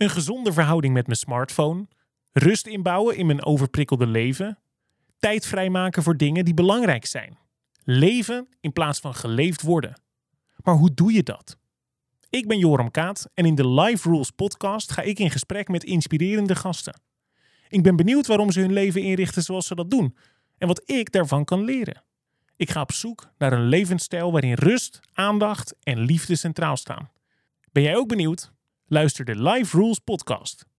Een gezonde verhouding met mijn smartphone. Rust inbouwen in mijn overprikkelde leven. Tijd vrijmaken voor dingen die belangrijk zijn. Leven in plaats van geleefd worden. Maar hoe doe je dat? Ik ben Joram Kaat en in de Life Rules podcast ga ik in gesprek met inspirerende gasten. Ik ben benieuwd waarom ze hun leven inrichten zoals ze dat doen en wat ik daarvan kan leren. Ik ga op zoek naar een levensstijl waarin rust, aandacht en liefde centraal staan. Ben jij ook benieuwd? Luister de Life Rules podcast.